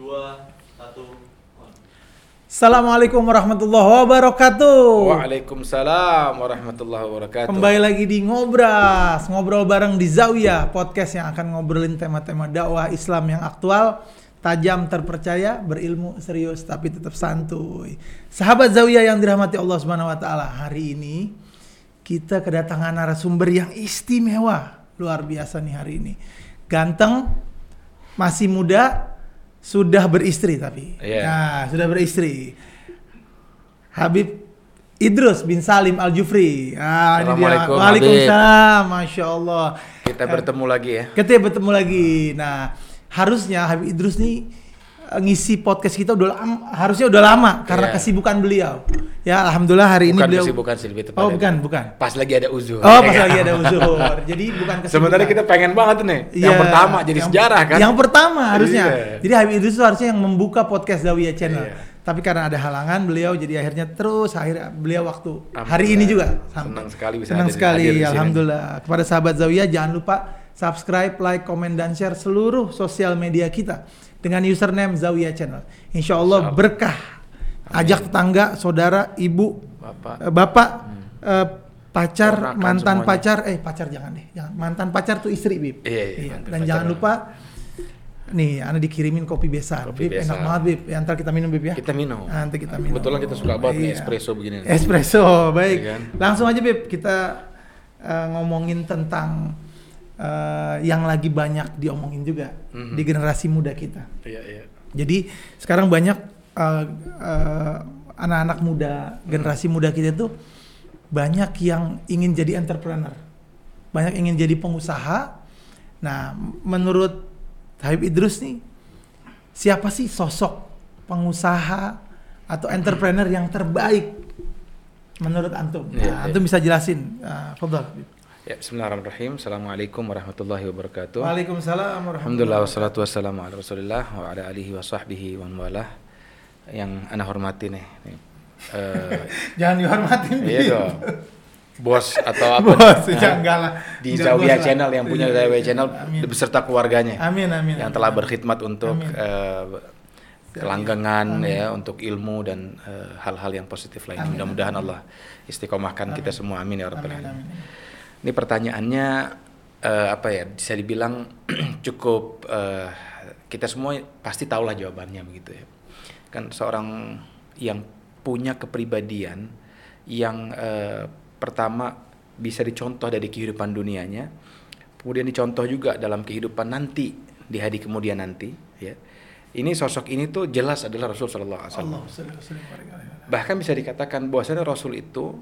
dua, satu. Assalamualaikum warahmatullahi wabarakatuh. Waalaikumsalam warahmatullahi wabarakatuh. Kembali lagi di Ngobras, ngobrol bareng di Zawiyah, podcast yang akan ngobrolin tema-tema dakwah Islam yang aktual, tajam, terpercaya, berilmu, serius, tapi tetap santuy. Sahabat Zawiyah yang dirahmati Allah Subhanahu wa taala, hari ini kita kedatangan narasumber yang istimewa, luar biasa nih hari ini. Ganteng, masih muda, sudah beristri tapi. Iya. Nah, sudah beristri. Habib Idrus bin Salim Al Jufri. Ah, ini dia. Waalaikumsalam. Masya Allah. Kita bertemu lagi ya. Kita bertemu lagi. Nah, harusnya Habib Idrus nih ngisi podcast kita udah lama, harusnya udah lama karena Iya. kesibukan beliau. Ya, alhamdulillah hari ini Bukan beliau kesibukan sih lebih Oh, tepatnya. bukan, bukan. Pas lagi ada uzur. Oh, pas lagi ada uzur. Jadi bukan kesibukan. Sebenarnya kita pengen banget nih. yang Iya, pertama jadi yang- sejarah kan. Yang pertama harusnya. Iya. Jadi Habib Idrus itu harusnya yang membuka podcast Zawiyah Channel. Iya. Tapi karena ada halangan beliau jadi akhirnya terus akhirnya beliau waktu hari ini juga Senang sekali bisa Senang sekali hadir di sini. alhamdulillah. Kepada sahabat Zawiyah jangan lupa subscribe, like, komen dan share seluruh sosial media kita dengan username Zawiyah Channel. Insya Allah berkah. Ajak tetangga, saudara, ibu, Bapak. eh, bapak, eh, pacar, Ponakan mantan semuanya. pacar, eh pacar jangan deh, jangan mantan pacar tuh istri bib. Iya, iya, mantan Dan jangan lupa, nih, anda dikirimin kopi besan, Kopi bib enak besan. banget bib. Ya, ntar kita minum bib ya. Kita minum. Nanti kita minum. Kebetulan kita suka banget nih Iya. espresso begini. Espresso, baik. Iya kan? Langsung aja bib, kita eh, ngomongin tentang eh, yang lagi banyak diomongin juga Mhm. di generasi muda kita. Iya, iya. Jadi sekarang banyak eh, eh, anak-anak muda, generasi muda kita tuh banyak yang ingin jadi entrepreneur, banyak ingin jadi pengusaha. Nah, menurut Habib Idrus nih, siapa sih sosok pengusaha atau entrepreneur yang terbaik menurut antum? Iya, Nah, iya. antum bisa jelasin, uh. Ya, bismillahirrahmanirrahim. Assalamualaikum warahmatullahi wabarakatuh. Waalaikumsalam warahmatullahi Alhamdulillah wassalatu wassalamu ala Rasulillah wa ala alihi wa sahbihi wa man walah. Yang ana hormati nih. nih. Eh, Jangan dihormatin. iya dong. Bos atau apa? Bos, nih? jangan enggak lah. Di Zawiyah. Channel yang punya Iya, Zawiyah iya. Channel Amin. beserta keluarganya. Amin, amin. yang telah berkhidmat untuk Amin. eh, kelanggengan Amin. ya untuk ilmu dan eh, hal-hal yang positif lainnya. Mudah-mudahan Allah istiqomahkan Amin. kita semua amin ya rabbal Amin, alamin. Ini pertanyaannya eh, apa ya? Bisa dibilang cukup eh, kita semua pasti tahulah jawabannya begitu ya. Kan seorang yang punya kepribadian yang eh, pertama bisa dicontoh dari kehidupan dunianya, kemudian dicontoh juga dalam kehidupan nanti di hari kemudian nanti ya. Ini sosok ini tuh jelas adalah Rasul sallallahu alaihi wasallam. bahkan bisa dikatakan bahwasanya Rasul itu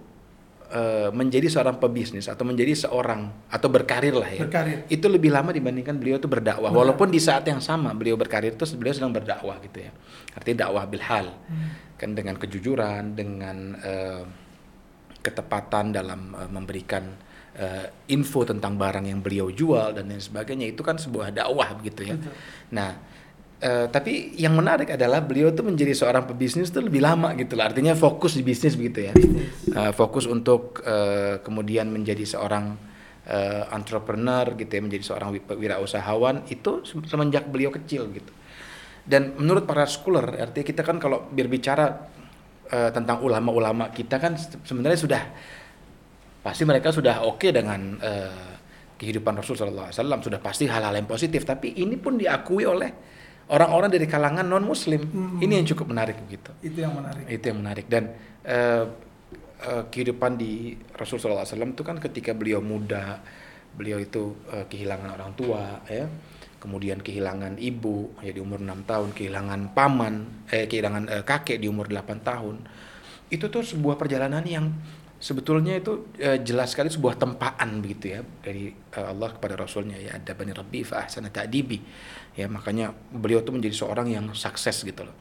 eh, menjadi seorang pebisnis atau menjadi seorang atau berkarir lah ya. Berkarir. Itu lebih lama dibandingkan beliau itu berdakwah. Benar. Walaupun di saat yang sama beliau berkarir itu beliau sedang berdakwah gitu ya. Artinya dakwah bilhal. Hmm. Kan dengan kejujuran, dengan eh, ketepatan dalam eh, memberikan eh, info tentang barang yang beliau jual dan lain sebagainya itu kan sebuah dakwah begitu ya. Betul. Nah, eh, tapi yang menarik adalah beliau tuh menjadi seorang pebisnis tuh lebih lama gitu lah. Artinya fokus di bisnis begitu ya. Eh, fokus untuk eh, kemudian menjadi seorang eh, entrepreneur gitu ya, menjadi seorang wi- wirausahawan itu se- semenjak beliau kecil gitu. Dan menurut para scholar, artinya kita kan kalau berbicara eh, tentang ulama-ulama kita kan se- sebenarnya sudah pasti mereka sudah oke dengan eh, kehidupan Rasul Sallallahu Alaihi Wasallam sudah pasti hal-hal yang positif tapi ini pun diakui oleh orang-orang dari kalangan non Muslim Hmm. ini yang cukup menarik begitu. Itu yang menarik. itu yang menarik. Dan eh, eh, kehidupan di Rasul Sallallahu Alaihi Wasallam itu kan ketika beliau muda beliau itu eh, kehilangan orang tua ya. Kemudian kehilangan ibu ya di umur 6 tahun kehilangan paman eh kehilangan eh, kakek di umur 8 tahun. Itu tuh sebuah perjalanan yang sebetulnya itu eh, jelas sekali sebuah tempaan begitu ya dari eh, Allah kepada Rasulnya. Ya ada bani Rabbi fa ahsana ta'dibi ya makanya beliau tuh menjadi seorang yang sukses gitu loh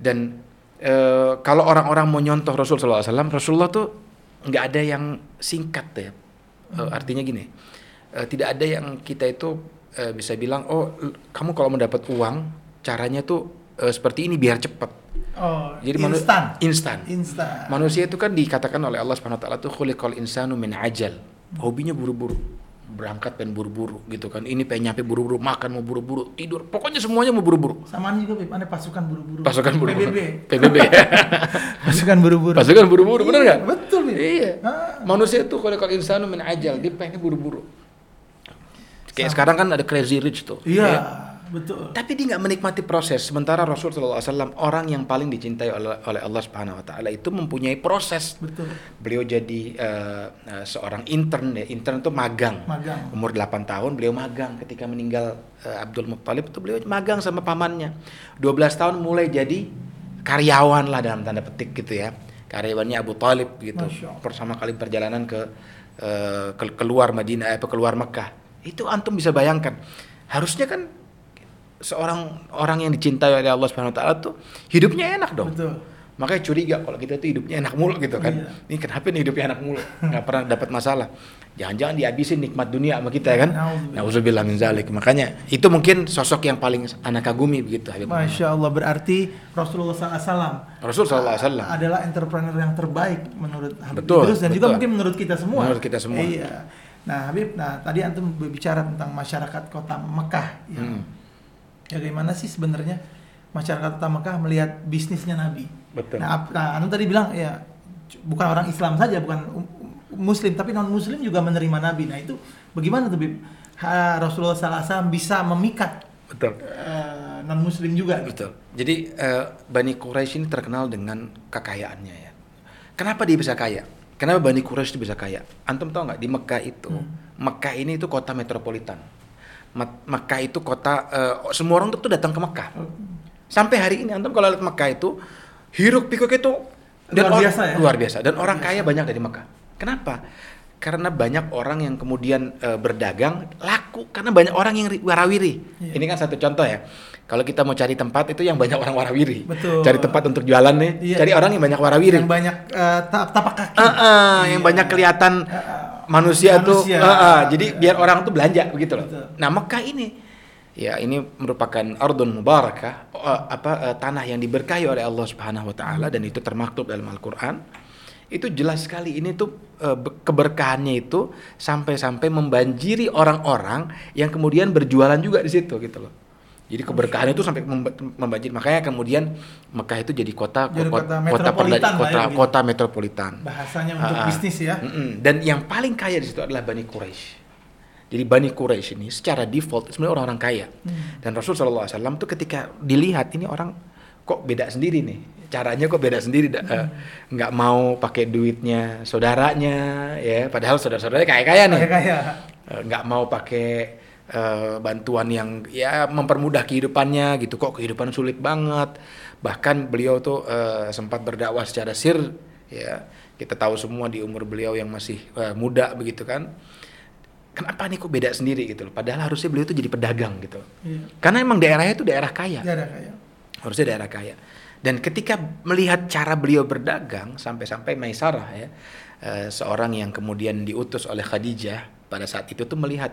dan eh, kalau orang-orang mau nyontoh Rasul SAW Rasulullah tuh nggak ada yang singkat ya Eh, artinya gini eh, tidak ada yang kita itu eh, bisa bilang oh kamu kalau mendapat uang caranya tuh eh, seperti ini biar cepat Oh, Jadi instan. Instan. Manusia itu kan dikatakan oleh Allah Subhanahu wa taala tuh khuliqal insanu min ajal. Hobinya buru-buru. Berangkat pengen buru-buru gitu kan ini pengen nyampe buru-buru makan mau buru-buru tidur pokoknya semuanya mau buru-buru Samaan juga Bib, ada pasukan buru-buru. pasukan buru-buru PBB. PBB Pasukan buru-buru. pasukan buru-buru bener nggak Iya, Betul, Bib. iya Ah. manusia itu kalau kalau insanu min ajal dia pengen buru-buru kayak sekarang kan ada crazy rich tuh Iya, ya. Betul. tapi dia nggak menikmati proses. Sementara Rasul SAW orang yang paling dicintai oleh, oleh Allah Subhanahu Wa Taala itu mempunyai proses. Betul. beliau jadi eh, eh, seorang intern ya intern itu magang. Magang. umur 8 tahun beliau magang. Ketika meninggal eh, Abdul Muttalib itu beliau magang sama pamannya. 12 tahun mulai jadi karyawan lah dalam tanda petik gitu ya. Karyawannya Abu Talib gitu. Pertama kali perjalanan ke, eh, ke keluar Madinah apa keluar Mekah. Itu antum bisa bayangkan. Harusnya kan seorang orang yang dicintai oleh Allah Subhanahu wa taala tuh hidupnya enak dong Betul. makanya curiga kalau kita tuh hidupnya enak mulu gitu kan Iya. ini kenapa nih hidupnya enak mulu nggak pernah dapat masalah jangan-jangan dihabisin nikmat dunia sama kita ya kan Nauzubillah. Min zalik makanya itu mungkin sosok yang paling anak kagumi begitu Habib. Masya Allah berarti Rasulullah SAW Rasul sallallahu alaihi wasallam adalah entrepreneur yang terbaik menurut Habib Betul, Idrus dan juga betul. mungkin menurut kita semua. Menurut kita semua. Iya. Nah Habib, nah tadi antum berbicara tentang masyarakat kota Mekah. Ya. Hmm. Bagaimana sih sebenarnya masyarakat kota Mekah melihat bisnisnya Nabi? betul Nah, nah, antum tadi bilang ya bukan orang Islam saja, bukan um- Muslim, tapi non Muslim juga menerima Nabi. Nah itu bagaimana tuh Habib? Ha, Rasulullah SAW bisa memikat betul non Muslim juga. betul jadi eh, Bani Quraisy ini terkenal dengan kekayaannya ya kenapa dia bisa kaya kenapa Bani Quraisy itu bisa kaya antum tahu nggak di Mekah itu Hmm. Mekah ini itu kota metropolitan Me- Mekah itu kota eh, semua orang tuh datang ke Mekah sampai hari ini antum kalau lihat Mekah itu hiruk pikuk itu Luar biasa ya? luar biasa dan orang kaya banyak dari Mekah kenapa karena banyak orang yang kemudian eh, berdagang laku karena banyak orang yang ri- warawiri Iya. ini kan satu contoh ya kalau kita mau cari tempat itu yang banyak orang warawiri Betul. cari tempat untuk jualan nih Iya. cari orang yang banyak warawiri Yang banyak ta- tapak kaki. Ah, ah, yang Iya. banyak kelihatan Ah, ah. Manusia, tuh Manusia. ah, ah, jadi biar orang tuh belanja begitu loh. Betul. Nah Mekah ini ya ini merupakan ardun mubarakah eh, apa eh, tanah yang diberkahi oleh Allah Subhanahu wa taala dan itu termaktub dalam Al-Qur'an. Itu jelas sekali ini tuh be- keberkahannya itu sampai-sampai membanjiri orang-orang yang kemudian berjualan juga di situ gitu loh. Jadi keberkahan itu sampai memba- membanjiri makanya kemudian Mekah itu jadi kota Jadi kota kota metropolitan ya, kota, begitu. kota metropolitan. Bahasanya untuk ah. bisnis ya. Mm-mm. Dan yang paling kaya di situ adalah Bani Quraisy. Jadi Bani Quraisy ini secara default sebenarnya orang-orang kaya. Hmm. Dan Rasul SAW tuh ketika dilihat ini orang kok beda sendiri nih. Caranya kok beda sendiri. eh, nggak mau pakai duitnya saudaranya, ya. Padahal saudara-saudaranya kaya-kaya nih. Eh, nggak mau pakai eh, bantuan yang ya mempermudah kehidupannya gitu. Kok kehidupan sulit banget? Bahkan beliau tuh eh, sempat berdakwah secara sir ya. Kita tahu semua di umur beliau yang masih eh, muda begitu kan. Kenapa nih kok beda sendiri gitu loh? Padahal harusnya beliau tuh jadi pedagang gitu. Iya. karena emang daerahnya itu daerah kaya. Ya ada kayak. harusnya daerah kaya. Dan ketika melihat cara beliau berdagang sampai-sampai Maisarah ya, eh, seorang yang kemudian diutus oleh Khadijah pada saat itu tuh melihat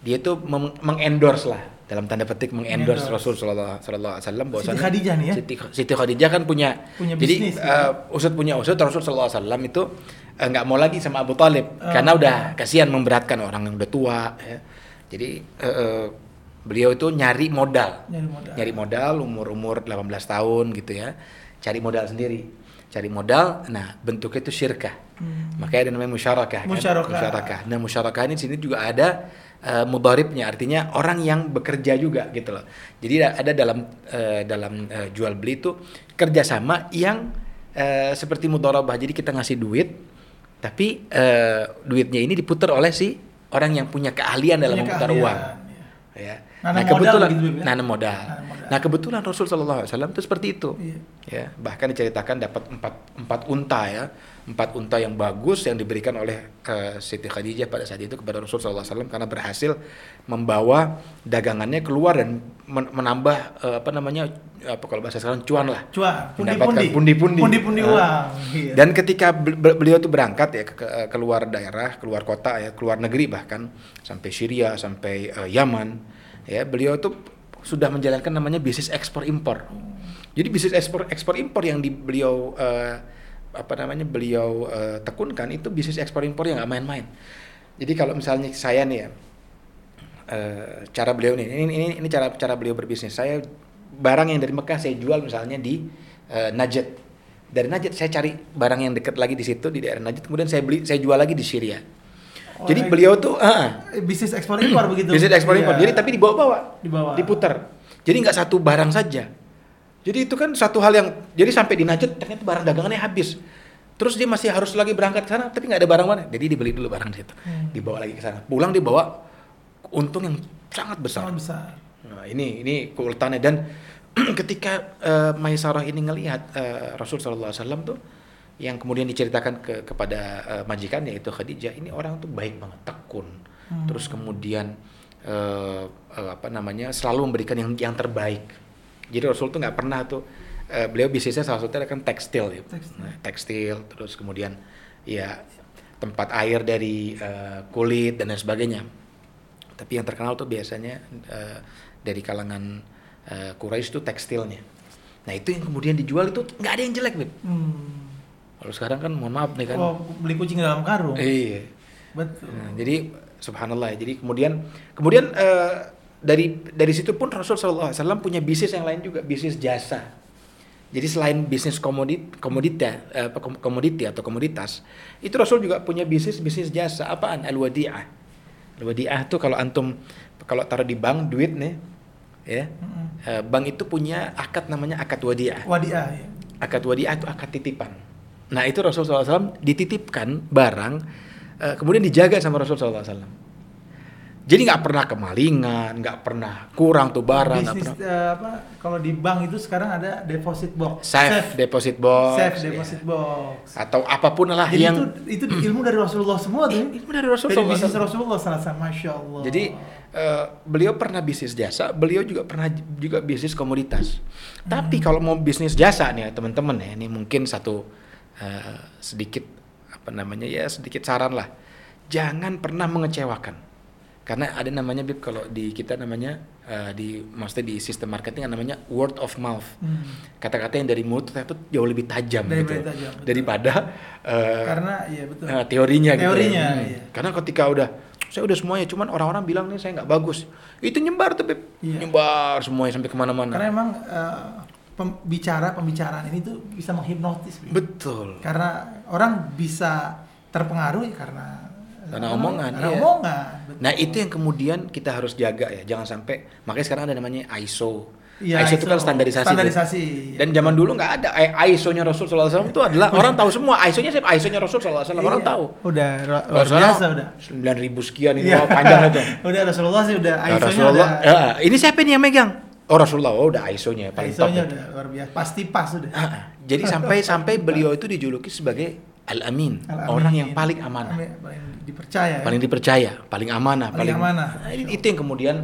dia tuh meng- mengendorse lah dalam tanda petik mengendorse Mengendorse. Rasul Sallallahu Alaihi Wasallam bahwasanya Siti Khadijah nih ya? Siti, Siti Khadijah kan punya, Punya jadi bisnis, eh, usut punya usut Rasul Sallallahu Alaihi Wasallam itu eh, nggak mau lagi sama Abu Talib Oh. karena udah kasihan memberatkan orang yang udah tua ya. Jadi eh, eh, beliau itu nyari modal Nyari modal. nyari modal umur-umur 18 tahun gitu ya cari modal sendiri cari modal nah bentuknya itu syirkah Hmm. makanya ada namanya musyarakah kan? Musyarakah. musyarakah nah musyarakah ini di sini juga ada mudharibnya artinya orang yang bekerja juga gitu loh jadi ada dalam eh, dalam eh, jual beli itu kerjasama yang eh, seperti mudharabah jadi kita ngasih duit tapi eh, duitnya ini diputar oleh si orang yang punya keahlian dalam memutar uang iya. ya. Nanam nah modal kebetulan gitu, ya? nanam modal. Nanam modal. Nah kebetulan Rasul Shallallahu Alaihi Wasallam itu seperti itu. Iya. Ya bahkan diceritakan dapat empat empat unta ya empat unta yang bagus yang diberikan oleh eh, Siti Khadijah pada saat itu kepada Rasul Wasallam karena berhasil membawa dagangannya keluar dan men- menambah eh, apa namanya apa kalau bahasa sekarang cuan lah. Cuan, Mendapatkan pundi-pundi. pundi-pundi. Ah. uang. Iya. Dan ketika bel- bel- beliau tuh berangkat ya ke, ke- keluar daerah, keluar kota ya, keluar negeri bahkan sampai Syria, sampai eh, Yaman, ya beliau tuh sudah menjalankan namanya bisnis ekspor impor. Jadi bisnis ekspor ekspor impor yang di beliau eh, apa namanya beliau eh, tekunkan itu bisnis ekspor impor yang nggak main-main. Jadi kalau misalnya saya nih ya, eh, cara beliau nih, ini ini ini cara cara beliau berbisnis. Saya barang yang dari Mekah saya jual misalnya di eh, Najd. Dari Najd saya cari barang yang dekat lagi di situ di daerah Najd, kemudian saya beli saya jual lagi di Syria. Oh, Jadi like- beliau tuh, Eh, bisnis ekspor impor begitu. bisnis ekspor impor. Iya. Jadi tapi dibawa-bawa, Dibawa. diputar. Jadi nggak satu barang saja. Jadi itu kan satu hal yang jadi sampai di Najd ternyata barang dagangannya habis. Terus dia masih harus lagi berangkat ke sana tapi nggak ada barang mana. Jadi dibeli dulu barang di situ. Hmm. Dibawa lagi ke sana. Pulang dibawa untung yang sangat besar. sangat besar. Nah, ini ini keuletannya dan ketika eh, Maisarah ini ngelihat eh, Rasul sallallahu alaihi wasallam tuh yang kemudian diceritakan ke kepada eh, majikannya yaitu Khadijah, ini orang tuh baik banget, tekun. Hmm. Terus kemudian eh, eh, apa namanya? selalu memberikan yang yang terbaik. Jadi Rasul tuh nggak pernah tuh eh, beliau bisnisnya salah satunya kan tekstil ya. Tekstil. Nah, tekstil terus kemudian ya tempat air dari eh, kulit dan lain sebagainya. Tapi yang terkenal tuh biasanya eh, dari kalangan eh, Quraisy itu tekstilnya. Nah itu yang kemudian dijual itu nggak ada yang jelek, Beb. Hmm. Kalau sekarang kan mohon maaf nih kan. Oh, beli kucing dalam karung. Iya. Betul. Nah, jadi subhanallah ya. Jadi kemudian kemudian eh, dari dari situ pun Rasul SAW punya bisnis yang lain juga, bisnis jasa. Jadi selain bisnis komodit komodita eh, apa, kom- komoditi atau komoditas, itu Rasul juga punya bisnis bisnis jasa. Apaan? Al-wadi'ah. Al-wadi'ah tuh kalau antum kalau taruh di bank duit nih ya. Mm-mm. eh, bank itu punya akad namanya akad wadi'ah. Wadiah ya. Akad wadi'ah itu akad titipan. Nah itu Rasul SAW dititipkan barang, eh, kemudian dijaga sama Rasul SAW. Jadi nggak pernah kemalingan, nggak pernah kurang tuh barang, Bisnis pernah. eh, apa kalau di bank itu sekarang ada deposit box. Safe, deposit box, Safe ya. deposit box. atau apa pun lah Jadi yang itu itu ilmu dari Rasulullah semua tuh. ya? Ilmu dari Rasul Dari bisnis Rasulullah sallallahu Masya Allah. Jadi eh, beliau pernah bisnis jasa, beliau juga pernah juga bisnis komoditas. Tapi Hmm. kalau mau bisnis jasa nih teman-teman ya, ini mungkin satu eh, sedikit apa namanya ya sedikit saran lah, jangan pernah mengecewakan. Karena ada namanya Bib kalau di kita namanya eh, di maksudnya di sistem marketing namanya word of mouth. Hmm. Kata-kata yang dari mulut ternyata jauh lebih tajam Dari- gitu tajam, betul. daripada eh, karena iya betul. Nah, teorinya, gitu. Teorinya, ya. Hmm. iya. Karena ketika udah saya udah semuanya, cuman orang-orang bilang nih saya nggak bagus. Itu nyebar tuh. Iya. Nyebar semuanya sampai ke mana-mana. Karena emang eh, pembicara pembicaraan ini tuh bisa menghipnotis. Betul. Karena orang bisa terpengaruh karena Karena omongan, Karena iya. omongan. betul. Nah itu yang kemudian kita harus jaga ya, jangan sampai makanya sekarang ada namanya ISO. Iya, ISO, itu kan standarisasi. Standarisasi. Dan zaman dulu nggak ada Eh, ISO-nya Rasul SAW itu adalah orang tahu semua ISO-nya siapa? ISO-nya Rasul SAW orang Iya. tahu. Udah luar biasa udah. 9000 sekian itu oh, panjang itu. udah Rasulullah sih udah Nah, ISO-nya Rasulullah, udah. ya, ini siapa nih yang megang? Oh Rasulullah, oh udah ISO-nya paling. ISO-nya udah luar biasa. Pasti pas udah. Ah, ah. jadi sampai sampai beliau itu dijuluki sebagai al-amin, Al-Amin. orang yang paling amanah, Paling dipercaya. ya. paling dipercaya, paling amanah, Paling amanah. Nah, itu yang kemudian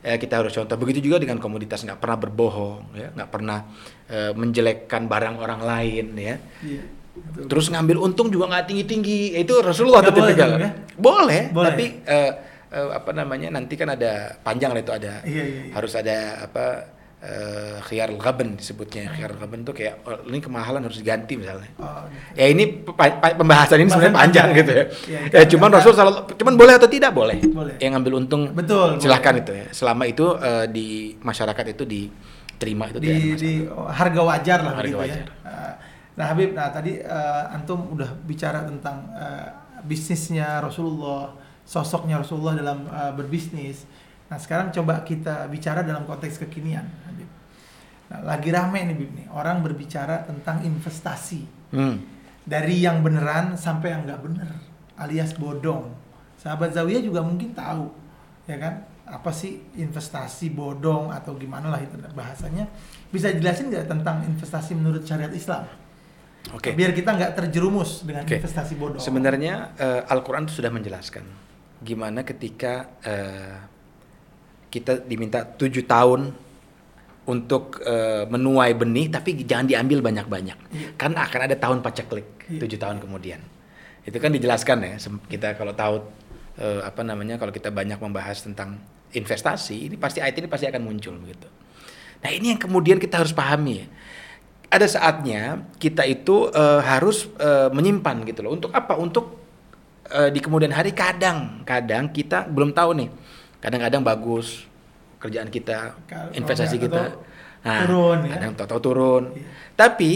eh, kita harus contoh. Begitu juga dengan komoditas nggak pernah berbohong, ya, nggak pernah eh, menjelekkan barang orang lain, ya. Iya. betul. Terus ngambil untung juga nggak tinggi tinggi. Itu Rasulullah tuh boleh ya? Boleh, Boleh. tapi eh, eh, apa namanya nanti kan ada panjang lah itu ada Iya, iya, iya. harus ada apa eh, khiyar ghaban disebutnya. Khiyar ghaban tuh kayak oh, ini kemahalan harus diganti misalnya. Oh, gitu. Ya ini pembahasan ini sebenarnya panjang gitu ya. Ya, iya. cuman Rasul selalu cuman boleh atau tidak boleh. Boleh. Yang ngambil untung Betul, silahkan boleh. itu ya. Selama itu eh, di masyarakat itu diterima itu di, di oh, harga wajar lah Harga begitu wajar. ya. Uh, Nah Habib, nah tadi uh, antum udah bicara tentang uh, bisnisnya Rasulullah, sosoknya Rasulullah dalam uh, berbisnis. Nah sekarang coba kita bicara dalam konteks kekinian, Habib. Nah, lagi rame nih Habib nih, orang berbicara tentang investasi Hmm. dari yang beneran sampai yang nggak bener, alias bodong. Sahabat Zawiyah juga mungkin tahu, ya kan? Apa sih investasi bodong atau gimana lah itu bahasanya? Bisa jelasin nggak tentang investasi menurut syariat Islam? Oke. Biar kita nggak terjerumus dengan Oke. investasi bodong. Sebenarnya eh, Al-Quran itu sudah menjelaskan gimana ketika eh, kita diminta tujuh tahun untuk eh, menuai benih, tapi jangan diambil banyak-banyak, Iya. karena akan ada tahun paceklik Iya. tujuh tahun kemudian. Itu kan dijelaskan ya. Kita kalau tahu eh, apa namanya, kalau kita banyak membahas tentang investasi, ini pasti ayat ini pasti akan muncul begitu. Nah ini yang kemudian kita harus pahami ya. Ada saatnya kita itu eh, harus eh, menyimpan gitu loh. Untuk apa? Untuk eh, di kemudian hari kadang kadang kita belum tahu nih kadang-kadang bagus kerjaan kita Kalau investasi kita atau turun, ya. kadang tahu-tahu turun Iya. tapi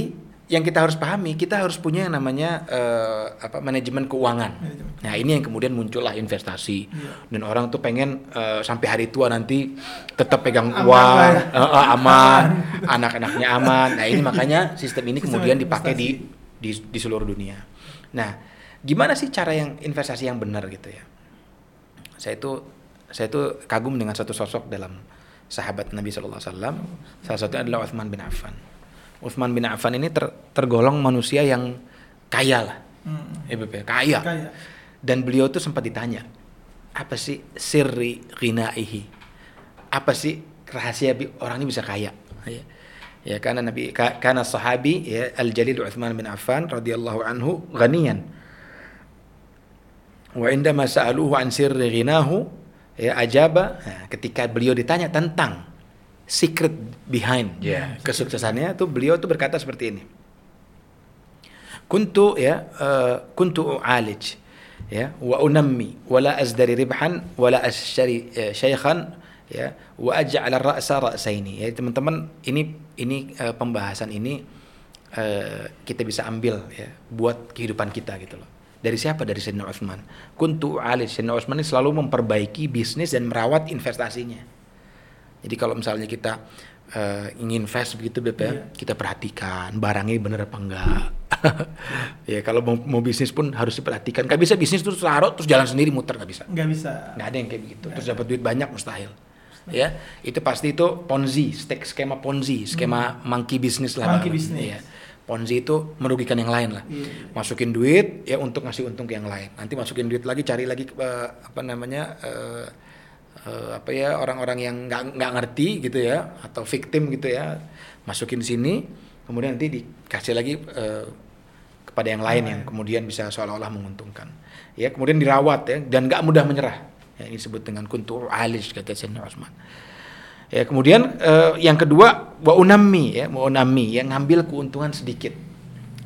yang kita harus pahami kita harus punya yang namanya eh, apa manajemen keuangan Manajemen. nah ini yang kemudian muncullah investasi Iya. dan orang tuh pengen eh, sampai hari tua nanti tetap pegang Aman uang ya. eh, eh, aman anak-anaknya aman nah ini makanya sistem ini kemudian dipakai di, di di seluruh dunia nah gimana sih cara yang investasi yang benar gitu ya saya itu saya itu kagum dengan satu sosok dalam sahabat Nabi Shallallahu Alaihi Wasallam. Salah satunya adalah Uthman bin Affan. Uthman bin Affan ini ter- tergolong manusia yang kaya lah. Hmm. ya ya, kaya. Kaya. dan beliau tuh sempat ditanya apa sih sirri ghinaihi? Apa sih rahasia bi- orang ini bisa kaya? Ya ya karena nabi ka- karena sahabi ya al jalil Uthman bin Affan radhiyallahu anhu ghaniyan. Wa indama sa'aluhu an sirri ghinahu ya ajaba. Nah, ketika beliau ditanya tentang secret behind ya kesuksesannya tuh beliau tuh berkata seperti ini. Kuntu ya eh, kuntu u'alij ya wa unammi wala azdari ribhan wala ashtari eh, syaikhan ya wa aj'al ar-ra'sa ra'saini. Ya teman-teman ini ini eh, pembahasan ini eh, kita bisa ambil ya buat kehidupan kita gitu loh dari siapa dari Sayyidina Utsman kuntu u'alij Sayyidina Utsman ini selalu memperbaiki bisnis dan merawat investasinya jadi kalau misalnya kita eh, ingin invest begitu Beb ya, Iya. kita perhatikan barangnya bener apa enggak. ya kalau mau, mau bisnis pun harus diperhatikan. Gak bisa bisnis terus taruh terus jalan sendiri muter nggak bisa. Nggak bisa. Nggak ada yang kayak begitu. Terus dapat duit banyak mustahil. Ya, itu pasti itu ponzi, stek skema ponzi, skema monkey business lah. Hmm. Monkey business. Iya. Ponzi itu merugikan yang lain lah. Iya. Masukin duit ya untuk ngasih untung ke yang lain. Nanti masukin duit lagi cari lagi eh, apa namanya eh, eh, apa ya orang-orang yang nggak nggak ngerti gitu ya atau victim gitu ya masukin sini kemudian nanti dikasih lagi eh, kepada yang lain yang kemudian bisa seolah-olah menguntungkan ya kemudian dirawat ya dan nggak mudah menyerah ya, ini disebut dengan kuntur alis kata Sayyidina Utsman ya kemudian eh, yang kedua wa unammi ya wa unammi yang ngambil keuntungan sedikit.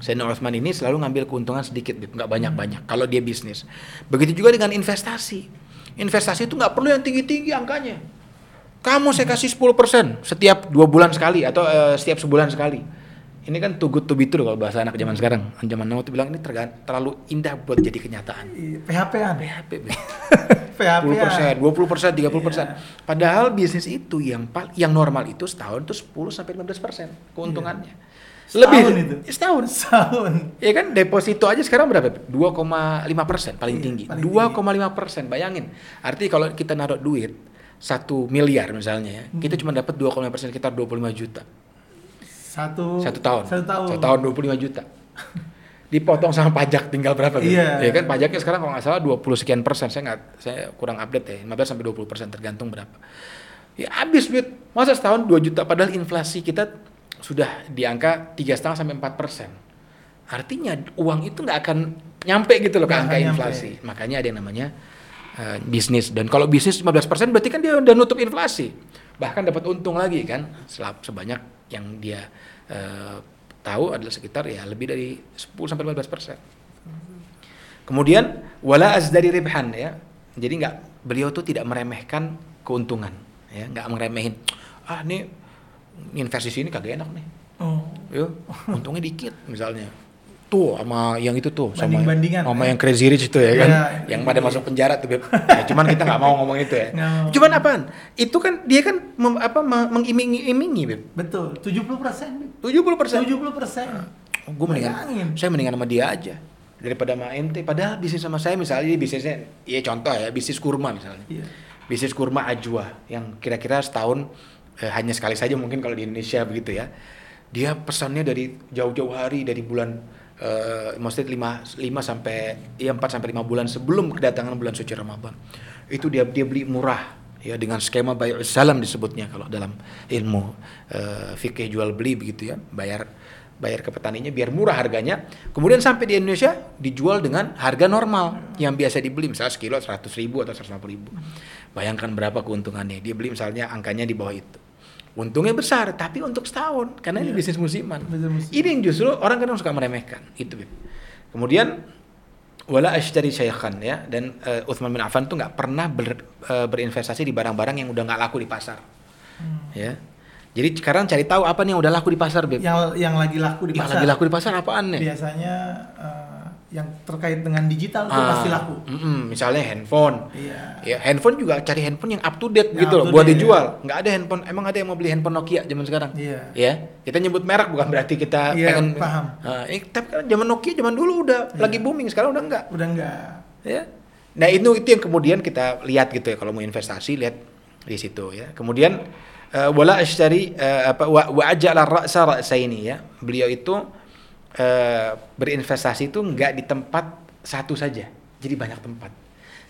Sayyidina Utsman ini selalu ngambil keuntungan sedikit Bib, nggak banyak-banyak kalau dia bisnis. Begitu juga dengan investasi. Investasi itu nggak perlu yang tinggi-tinggi angkanya. Kamu saya kasih 10% setiap dua bulan sekali atau eh, setiap sebulan sekali. Ini kan too good to be true kalau bahasa anak zaman sekarang. Zaman now tuh bilang ini terlalu indah buat jadi kenyataan. Iya, PHP-an. PHP PHP-an. 10 persen, 20 persen, 30 persen. Iya. Padahal bisnis itu yang yang normal itu setahun itu 10 sampai 15 persen keuntungannya. Iya. Setahun Lebih itu? Setahun. Setahun. Ya kan deposito aja sekarang berapa? 2,5 persen paling Iya, tinggi. paling 2,5 persen, bayangin. Artinya kalau kita naruh duit satu miliar misalnya ya, kita cuma dapat 2,5 persen sekitar 25 juta Satu. satu tahun. Satu tahun. Satu tahun 25 juta. Dipotong sama pajak tinggal berapa gitu? Iya. Ya kan pajaknya sekarang kalau nggak salah 20 sekian persen. Saya nggak, saya kurang update ya. 15 sampai 20 persen tergantung berapa. Ya habis duit. Masa setahun 2 juta padahal inflasi kita sudah di angka tiga setengah sampai 4 persen. Artinya uang itu nggak akan nyampe gitu loh ke angka inflasi. Makanya ada yang namanya eh, bisnis dan kalau bisnis 15% berarti kan dia udah nutup inflasi. Bahkan dapat untung lagi kan sebanyak yang dia eh, tahu adalah sekitar ya lebih dari 10 sampai 15%. Kemudian wala azdari ribhan ya. Jadi nggak beliau tuh tidak meremehkan keuntungan ya, nggak meremehin. Ah, ini investasi ini kagak enak nih. Oh. Ya, untungnya dikit misalnya. Tuh sama yang itu tuh sama Banding-bandingan, sama ya. yang crazy rich itu ya kan. Iya, yang iya. pada masuk penjara tuh, Beb. Ya, cuman kita nggak mau ngomong itu ya. Mau. Cuman apaan? Itu kan dia kan mem- apa me- mengiming-imingi, Beb. Betul. 70 persen. 70 persen. 70 persen. gue mendingan, saya mendingan sama dia aja daripada sama ente. Padahal bisnis sama saya misalnya dia bisnisnya, ya contoh ya bisnis kurma misalnya. Iya. Bisnis kurma ajwa yang kira-kira setahun eh, hanya sekali saja mungkin kalau di Indonesia begitu ya. Dia pesannya dari jauh-jauh hari dari bulan eh maksudnya 5 5 sampai ya 4 sampai 5 bulan sebelum kedatangan bulan suci Ramadan. Itu dia dia beli murah ya dengan skema bayar salam disebutnya kalau dalam ilmu eh, fikih jual beli begitu ya. Bayar bayar ke petaninya biar murah harganya. Kemudian sampai di Indonesia dijual dengan harga normal yang biasa dibeli misalnya sekilo 100 ribu atau 150 ribu. Bayangkan berapa keuntungannya. Dia beli misalnya angkanya di bawah itu. Untungnya besar, tapi untuk setahun karena ini Iya. bisnis musiman. Musiman. Ini yang justru orang kadang suka meremehkan. Itu. Kemudian wala ashtari syaikhan ya dan uh, Uthman bin Affan tuh nggak pernah ber- uh, berinvestasi di barang-barang yang udah nggak laku di pasar ya jadi sekarang cari tahu apa nih yang udah laku di pasar beb Yang yang lagi laku di yang pasar. lagi laku di pasar apaan nih Biasanya eh, yang terkait dengan digital itu Ah, pasti laku. mm-mm, misalnya handphone Iya. ya handphone juga cari handphone yang up to date Yang gitu loh buat date, dijual nggak ada handphone emang ada yang mau beli handphone Nokia zaman sekarang Iya. ya kita nyebut merek bukan berarti kita Iya, pengen paham. Ah, eh, tapi kan zaman Nokia zaman dulu udah lagi booming sekarang udah enggak Udah enggak. ya nah itu itu yang kemudian kita lihat gitu ya kalau mau investasi lihat di situ ya kemudian eh, wala ashtari eh, apa wa, ajala ra'sa ra'saini ya beliau itu eh, berinvestasi itu enggak di tempat satu saja jadi banyak tempat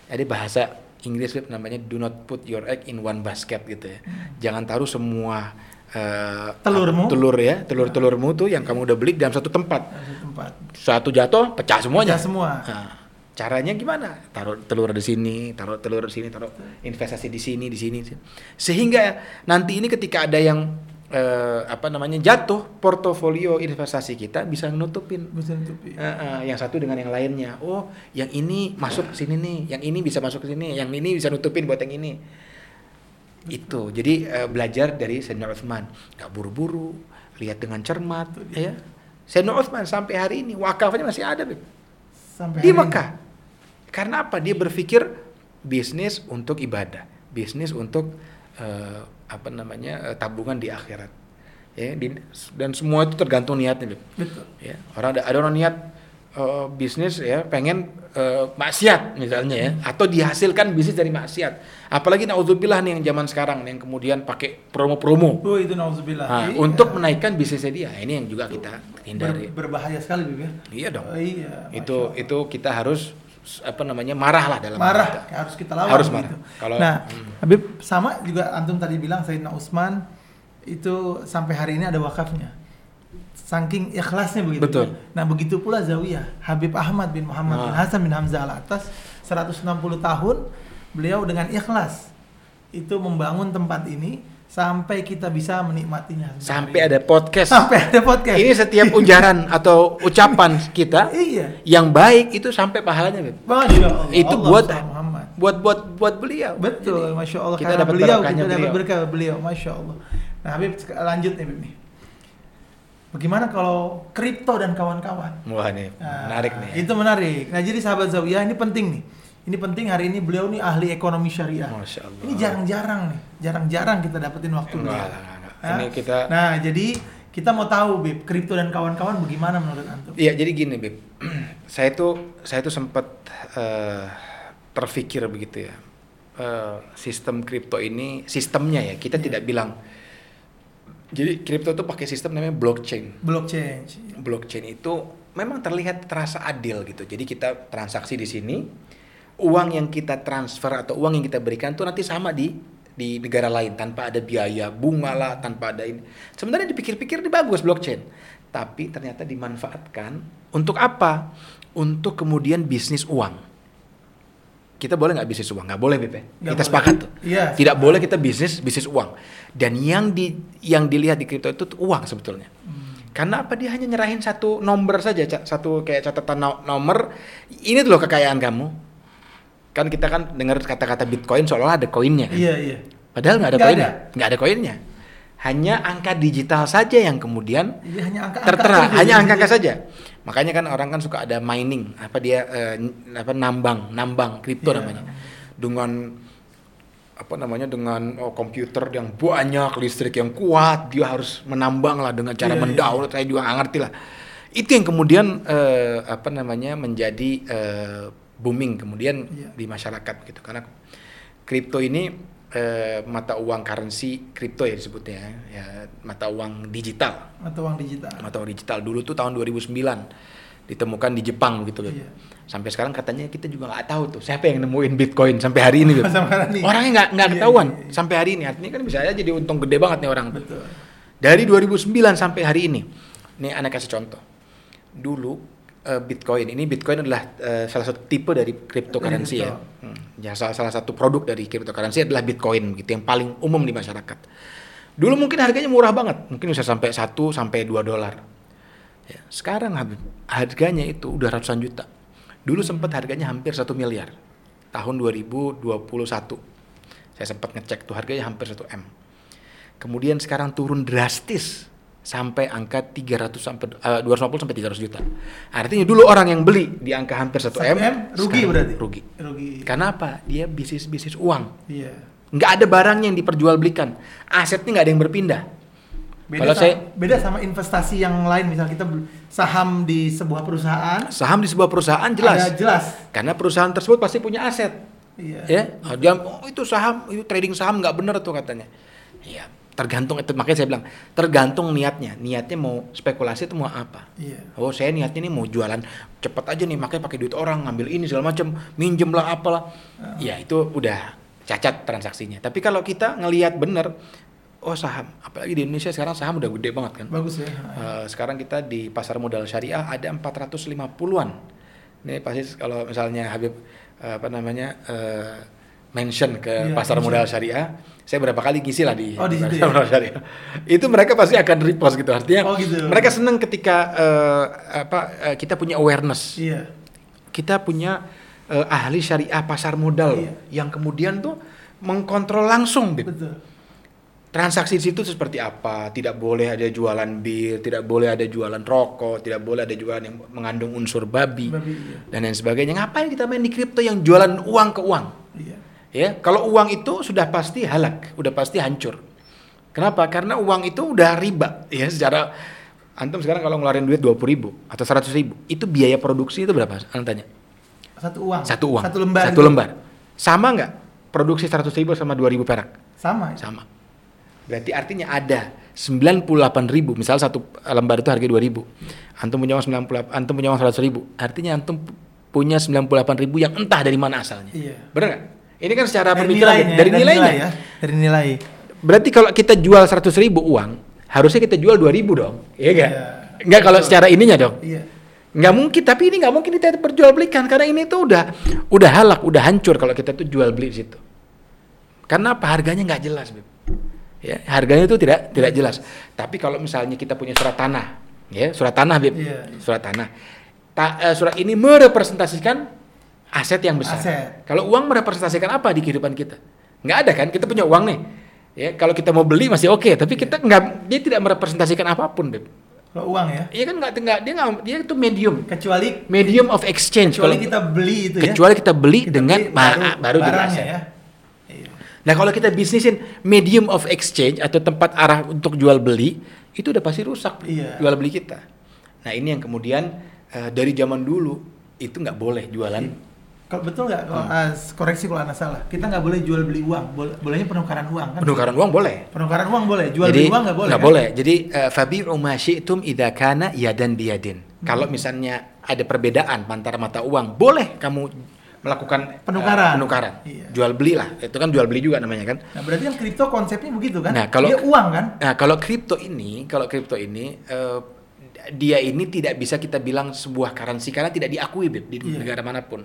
ada bahasa Inggris namanya do not put your egg in one basket gitu ya jangan taruh semua eh, Telurmu. telur ya telur-telurmu tuh yang kamu udah beli dalam satu tempat Ada tempat. satu jatuh pecah semuanya Pecah semua. Nah, caranya gimana? Taruh telur di sini, taruh telur di sini, taruh investasi di sini, di sini. Sehingga nanti ini ketika ada yang eh, apa namanya jatuh portofolio investasi kita bisa nutupin. Bisa nutupi. Eh, eh, yang satu dengan yang lainnya. Oh, yang ini masuk ke sini nih, yang ini bisa masuk ke sini, yang ini bisa nutupin buat yang ini. Itu. Jadi eh, belajar dari Sayyidina Utsman, nggak buru-buru, lihat dengan cermat, ya. Sayyidina Utsman sampai hari ini wakafnya masih ada, Beb Sampai di ini. Mekah. Karena apa? Dia berpikir bisnis untuk ibadah, bisnis untuk eh, apa namanya eh, tabungan di akhirat. Ya, di- dan semua itu tergantung niatnya. Betul. Ya, orang ada, ada orang niat eh, bisnis ya pengen eh, maksiat misalnya ya, atau dihasilkan bisnis dari maksiat. Apalagi naudzubillah nih yang zaman sekarang nih, yang kemudian pakai promo-promo. Oh itu nauzubillah. Nah, Iya. untuk menaikkan bisnisnya dia. Ini yang juga kita hindari. Ber- berbahaya sekali Bib ya. Iya dong. Oh, iya. itu itu kita harus apa namanya marah lah dalam marah kita. harus kita lawan Harus gitu. marah. Kalau- nah hmm. Habib sama juga antum tadi bilang Sayyidina Utsman itu sampai hari ini ada wakafnya saking ikhlasnya begitu Betul. nah begitu pula Zawiyah Habib Ahmad bin Muhammad bin Ah. Hasan bin Hamzah al atas 160 tahun beliau dengan ikhlas itu membangun tempat ini sampai kita bisa menikmatinya sampai ada podcast. sampai ada podcast Ini setiap ujaran atau ucapan kita iya yang baik itu sampai pahalanya, Beb. Masya Allah Itu Allah buat Muhammad buat buat buat beliau. Betul, Jadi, masya Allah. Kita dapat beliau, kita dapat beliau. berkah beliau, masya Allah. Nah, Habib lanjut nih, Habib nih. Bagaimana kalau kripto dan kawan-kawan? Wah nih, Nah, menarik nih. Itu menarik. Nah, jadi sahabat Zawiyah ini penting nih. Ini penting hari ini beliau nih ahli ekonomi syariah. Masya Allah. Ini jarang-jarang nih, jarang-jarang kita dapetin waktu Enggak. Nah, Ini kita- Nah, jadi kita mau tahu, Bib, kripto dan kawan-kawan bagaimana menurut antum? Iya, jadi gini, Beb. saya tuh saya tuh sempat eh, terpikir begitu ya. Eh, sistem kripto ini sistemnya ya, kita Iya. tidak bilang jadi kripto tuh pakai sistem namanya blockchain. Blockchain. blockchain itu memang terlihat terasa adil gitu. Jadi kita transaksi di sini, uang yang kita transfer atau uang yang kita berikan tuh nanti sama di di negara lain tanpa ada biaya bunga lah, tanpa ada ini. Sebenarnya dipikir-pikir ini bagus blockchain, tapi ternyata dimanfaatkan untuk apa? Untuk kemudian bisnis uang. Kita boleh nggak bisnis uang? Nggak boleh, ya? Nggak Kita boleh. sepakat tuh. Iya, Tidak boleh kita bisnis bisnis uang. Dan yang di yang dilihat di kripto itu uang sebetulnya. Karena apa dia hanya nyerahin satu nomor saja, satu kayak catatan no- nomor. Ini tuh loh kekayaan kamu. Kan kita kan dengar kata-kata Bitcoin seolah ada koinnya kan. Iya, iya. Padahal nggak ada Nggak koinnya, nggak ada koinnya. Hanya angka digital saja yang kemudian Jadi hanya angka tertera, aja, hanya angka-angka saja. Makanya kan orang kan suka ada mining, apa dia eh, apa nambang, nambang kripto Iya. namanya. Dengan apa namanya dengan oh, komputer yang banyak, listrik yang kuat, dia harus menambang lah dengan cara Iya, iya. mendownload. Saya juga nggak ngerti lah. Itu yang kemudian eh, apa namanya menjadi eh, booming kemudian Iya. di masyarakat gitu. Karena kripto ini eh, mata uang currency kripto ya disebutnya ya, ya mata uang digital Mata uang digital. mata uang digital dulu tuh tahun 2009 ditemukan di Jepang gitu loh Iya. sampai sekarang katanya kita juga nggak tahu tuh siapa yang nemuin bitcoin sampai hari ini ini. orangnya nggak nggak Iya, ketahuan iya, iya. sampai hari ini artinya kan bisa aja jadi untung gede banget nih orang tuh. Betul. dari 2009 sampai hari ini nih anak kasih contoh dulu eh, bitcoin ini bitcoin adalah eh, salah satu tipe dari cryptocurrency ya crypto. Hmm. ya salah, salah satu produk dari cryptocurrency adalah bitcoin gitu yang paling umum di masyarakat dulu mungkin harganya murah banget mungkin bisa sampai 1 sampai 2 dolar ya, sekarang Habib, harganya itu udah ratusan juta Dulu sempat harganya hampir satu miliar. Tahun 2021. Saya sempat ngecek tuh harganya hampir 1 M. Kemudian sekarang turun drastis sampai angka 300 sampai eh, 250 sampai 300 juta. Artinya dulu orang yang beli di angka hampir 1 1 M, M, rugi berarti? Rugi. Rugi. Karena apa? Dia bisnis-bisnis uang. Iya. Nggak ada barang yang diperjualbelikan. Asetnya nggak ada yang berpindah. Beda Kalau sama, saya- beda sama investasi yang lain misal kita saham di sebuah perusahaan Saham di sebuah perusahaan jelas. ada jelas. Karena perusahaan tersebut pasti punya aset. Iya. Ya, oh, dia oh, itu saham, itu trading saham nggak bener tuh katanya. Iya, tergantung itu makanya saya bilang tergantung niatnya. Niatnya mau spekulasi itu mau apa? Iya. Oh, saya niatnya nih mau jualan cepet aja nih, makanya pakai duit orang, ngambil ini segala macam, minjem lah apalah. Ya itu udah cacat transaksinya. Tapi kalau kita ngelihat bener, oh saham, apalagi di Indonesia sekarang saham udah gede banget kan. Bagus ya. Eh, sekarang kita di pasar modal syariah ada 450-an. Ini pasti kalau misalnya Habib eh, apa namanya eh, mention ke Iya, pasar mention. modal syariah, saya berapa kali ngisi lah di Oh, di situ ya? Itu mereka pasti akan repost gitu artinya. Oh, gitu. Mereka senang ketika eh, apa eh, kita punya awareness, Iya. kita punya eh, ahli syariah pasar modal Iya. yang kemudian tuh mengkontrol langsung, Bib Betul. transaksi di situ seperti apa tidak boleh ada jualan bir tidak boleh ada jualan rokok tidak boleh ada jualan yang mengandung unsur babi, Babi, iya. dan lain sebagainya ngapain kita main di kripto yang jualan uang ke uang Iya. Ya kalau uang itu sudah pasti halak udah pasti hancur kenapa karena uang itu udah riba ya secara antum sekarang kalau ngeluarin duit dua ribu atau seratus ribu itu biaya produksi itu berapa antum tanya Satu uang. satu uang Satu lembar. satu itu. lembar sama nggak produksi seratus ribu sama dua ribu perak Sama. ya? sama. Berarti artinya ada 98 ribu, misal satu lembar itu harga 2 ribu. Antum punya uang 98, antum punya uang 100 ribu. Artinya antum punya 98 ribu yang entah dari mana asalnya. Iya. Bener nggak? Ini kan secara Dari pemikiran nilainya, dari dari nilainya. nilai ya. Dari nilai. Berarti kalau kita jual 100 ribu uang, harusnya kita jual 2 ribu dong. Iya nggak? Iya. Nggak kalau secara ininya dong. Iya. Nggak mungkin, tapi ini nggak mungkin kita perjualbelikan karena ini tuh udah udah halak, udah hancur kalau kita tuh jual beli di situ. Karena apa? Harganya nggak jelas, Beb. Ya, harganya itu tidak tidak jelas. Tapi kalau misalnya kita punya surat tanah, ya, surat tanah, Beb. Iya, iya. Surat tanah. Ta- eh, surat ini merepresentasikan aset yang besar. Aset. Kalau uang merepresentasikan apa di kehidupan kita? Nggak ada kan? Kita punya uang nih. Ya, kalau kita mau beli masih oke, tapi kita nggak dia tidak merepresentasikan apa pun, Beb. Kalau uang ya. Iya kan nggak nggak dia nggak dia itu medium Kecuali medium of exchange kecuali kalau kita beli itu ya. kecuali kita beli Kita dengan beli baru, jadi barangnya aset. ya. Iya. Nah kalau kita bisnisin medium of exchange atau tempat arah untuk jual beli itu udah pasti rusak Iya. jual beli kita. Nah ini yang kemudian eh, dari zaman dulu itu nggak boleh jualan. Kalau betul nggak? Kalau Hmm. ah, koreksi kalau anda salah. Kita nggak boleh jual beli uang. Boleh, bolehnya penukaran uang kan? Penukaran uang boleh. Penukaran uang boleh. Jual Jadi beli uang nggak boleh. nggak kan? boleh. Jadi eh, fabi'u ma syi'tum idza kana yadan biyadin. Hmm. Kalau misalnya ada perbedaan antara mata uang, boleh kamu melakukan eh, Penukaran. penukaran. Iya. Jual beli lah. Itu kan jual beli juga namanya kan. Nah berarti kan kripto konsepnya begitu kan? Nah, kalau- Dia uang kan? Nah, kalau kripto ini, kalau kripto ini eh, dia ini tidak bisa kita bilang sebuah currency karena tidak diakui Beb, di Iya. negara mana pun.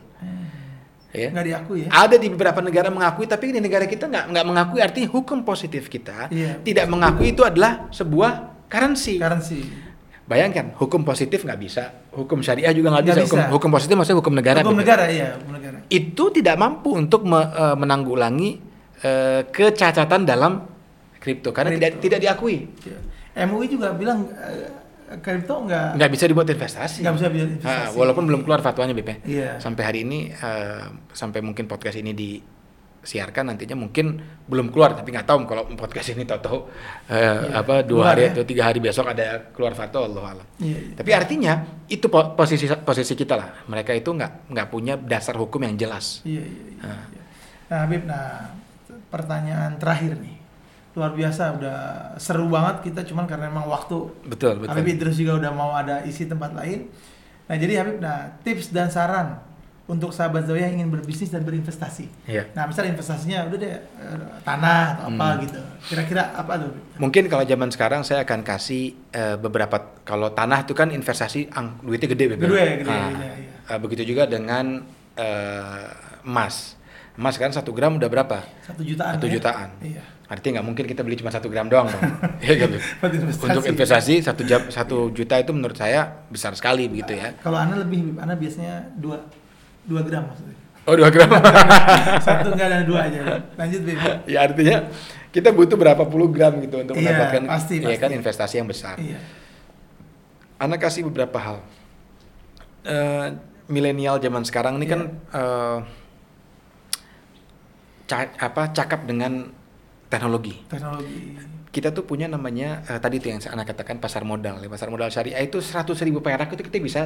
Ya. Nggak diakui ya? Ada di beberapa negara mengakui, tapi di negara kita nggak nggak mengakui. Artinya hukum positif kita Iya. tidak mengakui itu adalah sebuah currency. Currency. Bayangkan, hukum positif nggak bisa, hukum syariah juga nggak bisa. Nggak Hukum, bisa. hukum positif maksudnya hukum negara. Hukum Beb. negara iya, hukum negara. Itu tidak mampu untuk me- eh, menanggulangi eh, kecacatan dalam kripto karena tidak Kripto. tidak diakui. Iya. MUI juga bilang eh, kripto nggak nggak bisa dibuat investasi. nggak bisa biar Ah, investasi. walaupun belum keluar fatwanya BP. Iya. Sampai hari ini eh, sampai mungkin podcast ini disiarkan nantinya mungkin belum keluar tapi nggak tahu kalau podcast ini tahu-tahu eh, Iya, apa dua keluar hari ya. atau tiga hari besok ada keluar fatwa Allah alam. Iya, iya. Tapi artinya itu po- posisi posisi kita lah. Mereka itu nggak nggak punya dasar hukum yang jelas. Iya, iya, iya. Ah. iya. Nah, Habib, nah pertanyaan terakhir nih. Luar biasa udah seru banget kita cuman karena memang waktu Betul betul. Habib Idrus juga udah mau ada isi tempat lain. Nah, jadi Habib, nah tips dan saran untuk sahabat Zoya yang ingin berbisnis dan berinvestasi. Iya. Nah, misal investasinya udah deh eh, tanah atau apa Hmm. gitu. Kira-kira apa tuh? Mungkin kalau zaman sekarang saya akan kasih eh, beberapa kalau tanah itu kan investasi ang, duitnya gede. Gede, gede, Ah, iya, iya. eh, begitu juga dengan eh, emas. Emas kan satu gram udah berapa? Satu jutaan. Satu ya? jutaan. Iya. Artinya nggak mungkin kita beli cuma satu gram doang dong. Beb? Buat investasi. Untuk investasi satu jam satu juta itu menurut saya besar sekali begitu ya. Kalau Anda lebih, Anda biasanya dua Dua gram maksudnya. Oh, 2 gram. Satu enggak ada dua aja. Lanjut, Bib. ya artinya kita butuh berapa puluh gram gitu untuk Iya, mendapatkan pasti, ya pasti. kan investasi yang besar. Iya. Anak kasih beberapa hal. Eh, milenial zaman sekarang ini Iya. kan eh, ca- apa cakap dengan teknologi. Teknologi. Kita tuh punya namanya eh, tadi tuh yang saya anak katakan pasar modal. Ya, pasar modal syariah itu 100 ribu perak itu kita bisa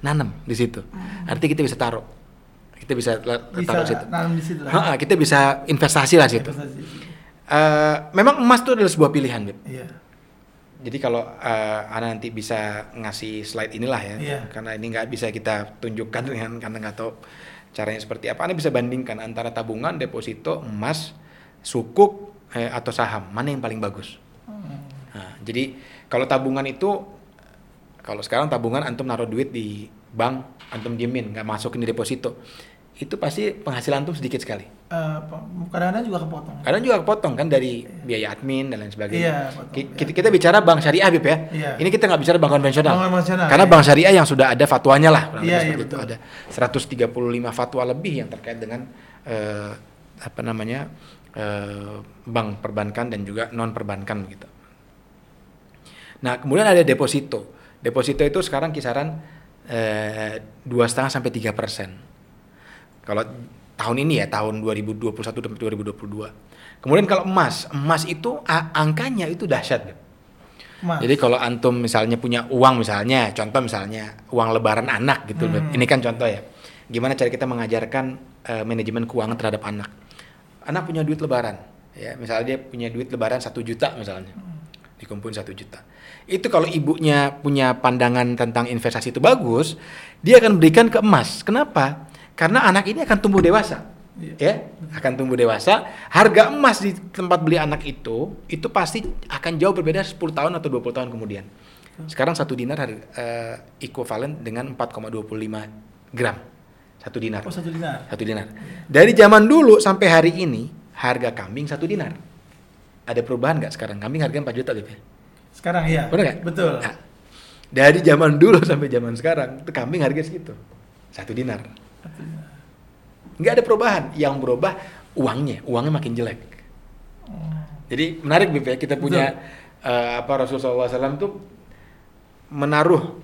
nanam di situ. Artinya kita bisa taruh. Kita bisa, Hmm. Bisa taruh di situ. nanam di situ lah. Ha-ha, kita bisa investasi lah situ. Investasi. Eh, memang emas itu adalah sebuah pilihan, Beb. Iya. Jadi kalau eh, Ana nanti bisa ngasih slide inilah ya, Iya. karena ini nggak bisa kita tunjukkan dengan karena nggak tahu caranya seperti apa. Anda bisa bandingkan antara tabungan, deposito, emas, sukuk eh, atau saham, mana yang paling bagus? Hmm. Nah, jadi kalau tabungan itu, kalau sekarang tabungan antum naruh duit di bank, antum diemin, nggak masukin di deposito, itu pasti penghasilan antum sedikit sekali. Eh, pe- kadang-kadang juga kepotong. Kadang juga kepotong kan dari biaya admin dan lain sebagainya. Iya, potong, Ki- kita, kita bicara bank syariah, Bib ya. Iya. Ini kita nggak bicara bank konvensional. Bank konvensional, Karena iya. bank syariah yang sudah ada fatwanya lah. kurang Iya, seperti itu. betul. Ada 135 fatwa lebih yang terkait dengan eh, apa namanya eh, bank perbankan dan juga non perbankan gitu. Nah kemudian ada deposito. Deposito itu sekarang kisaran eh, dua setengah sampai tiga persen. Kalau tahun ini ya tahun 2021 sampai 2022. Kemudian kalau emas, emas itu angkanya itu dahsyat. Mas. Jadi kalau antum misalnya punya uang misalnya, contoh misalnya uang lebaran anak gitu. Hmm. ini kan contoh ya. Gimana cara kita mengajarkan eh, manajemen keuangan terhadap anak? Anak punya duit lebaran, ya misalnya dia punya duit lebaran satu juta misalnya, dikumpulin satu juta. Itu kalau ibunya punya pandangan tentang investasi itu bagus, dia akan berikan ke emas. Kenapa? Karena anak ini akan tumbuh dewasa Iya. ya akan tumbuh dewasa harga emas di tempat beli anak itu itu pasti akan jauh berbeda 10 tahun atau 20 tahun kemudian sekarang satu dinar harga, eh, equivalent dengan 4,25 gram satu dinar Oh, satu dinar. satu dinar dari zaman dulu sampai hari ini harga kambing satu dinar ada perubahan nggak sekarang kambing harganya 4 juta gitu ya Sekarang iya. Bener nggak? Betul. Nah, dari zaman dulu sampai zaman sekarang itu kambing harga segitu satu dinar Satu dinar. nggak ada perubahan yang berubah uangnya uangnya makin jelek Oh. jadi menarik Bib ya kita punya eh, apa Rasulullah SAW tuh menaruh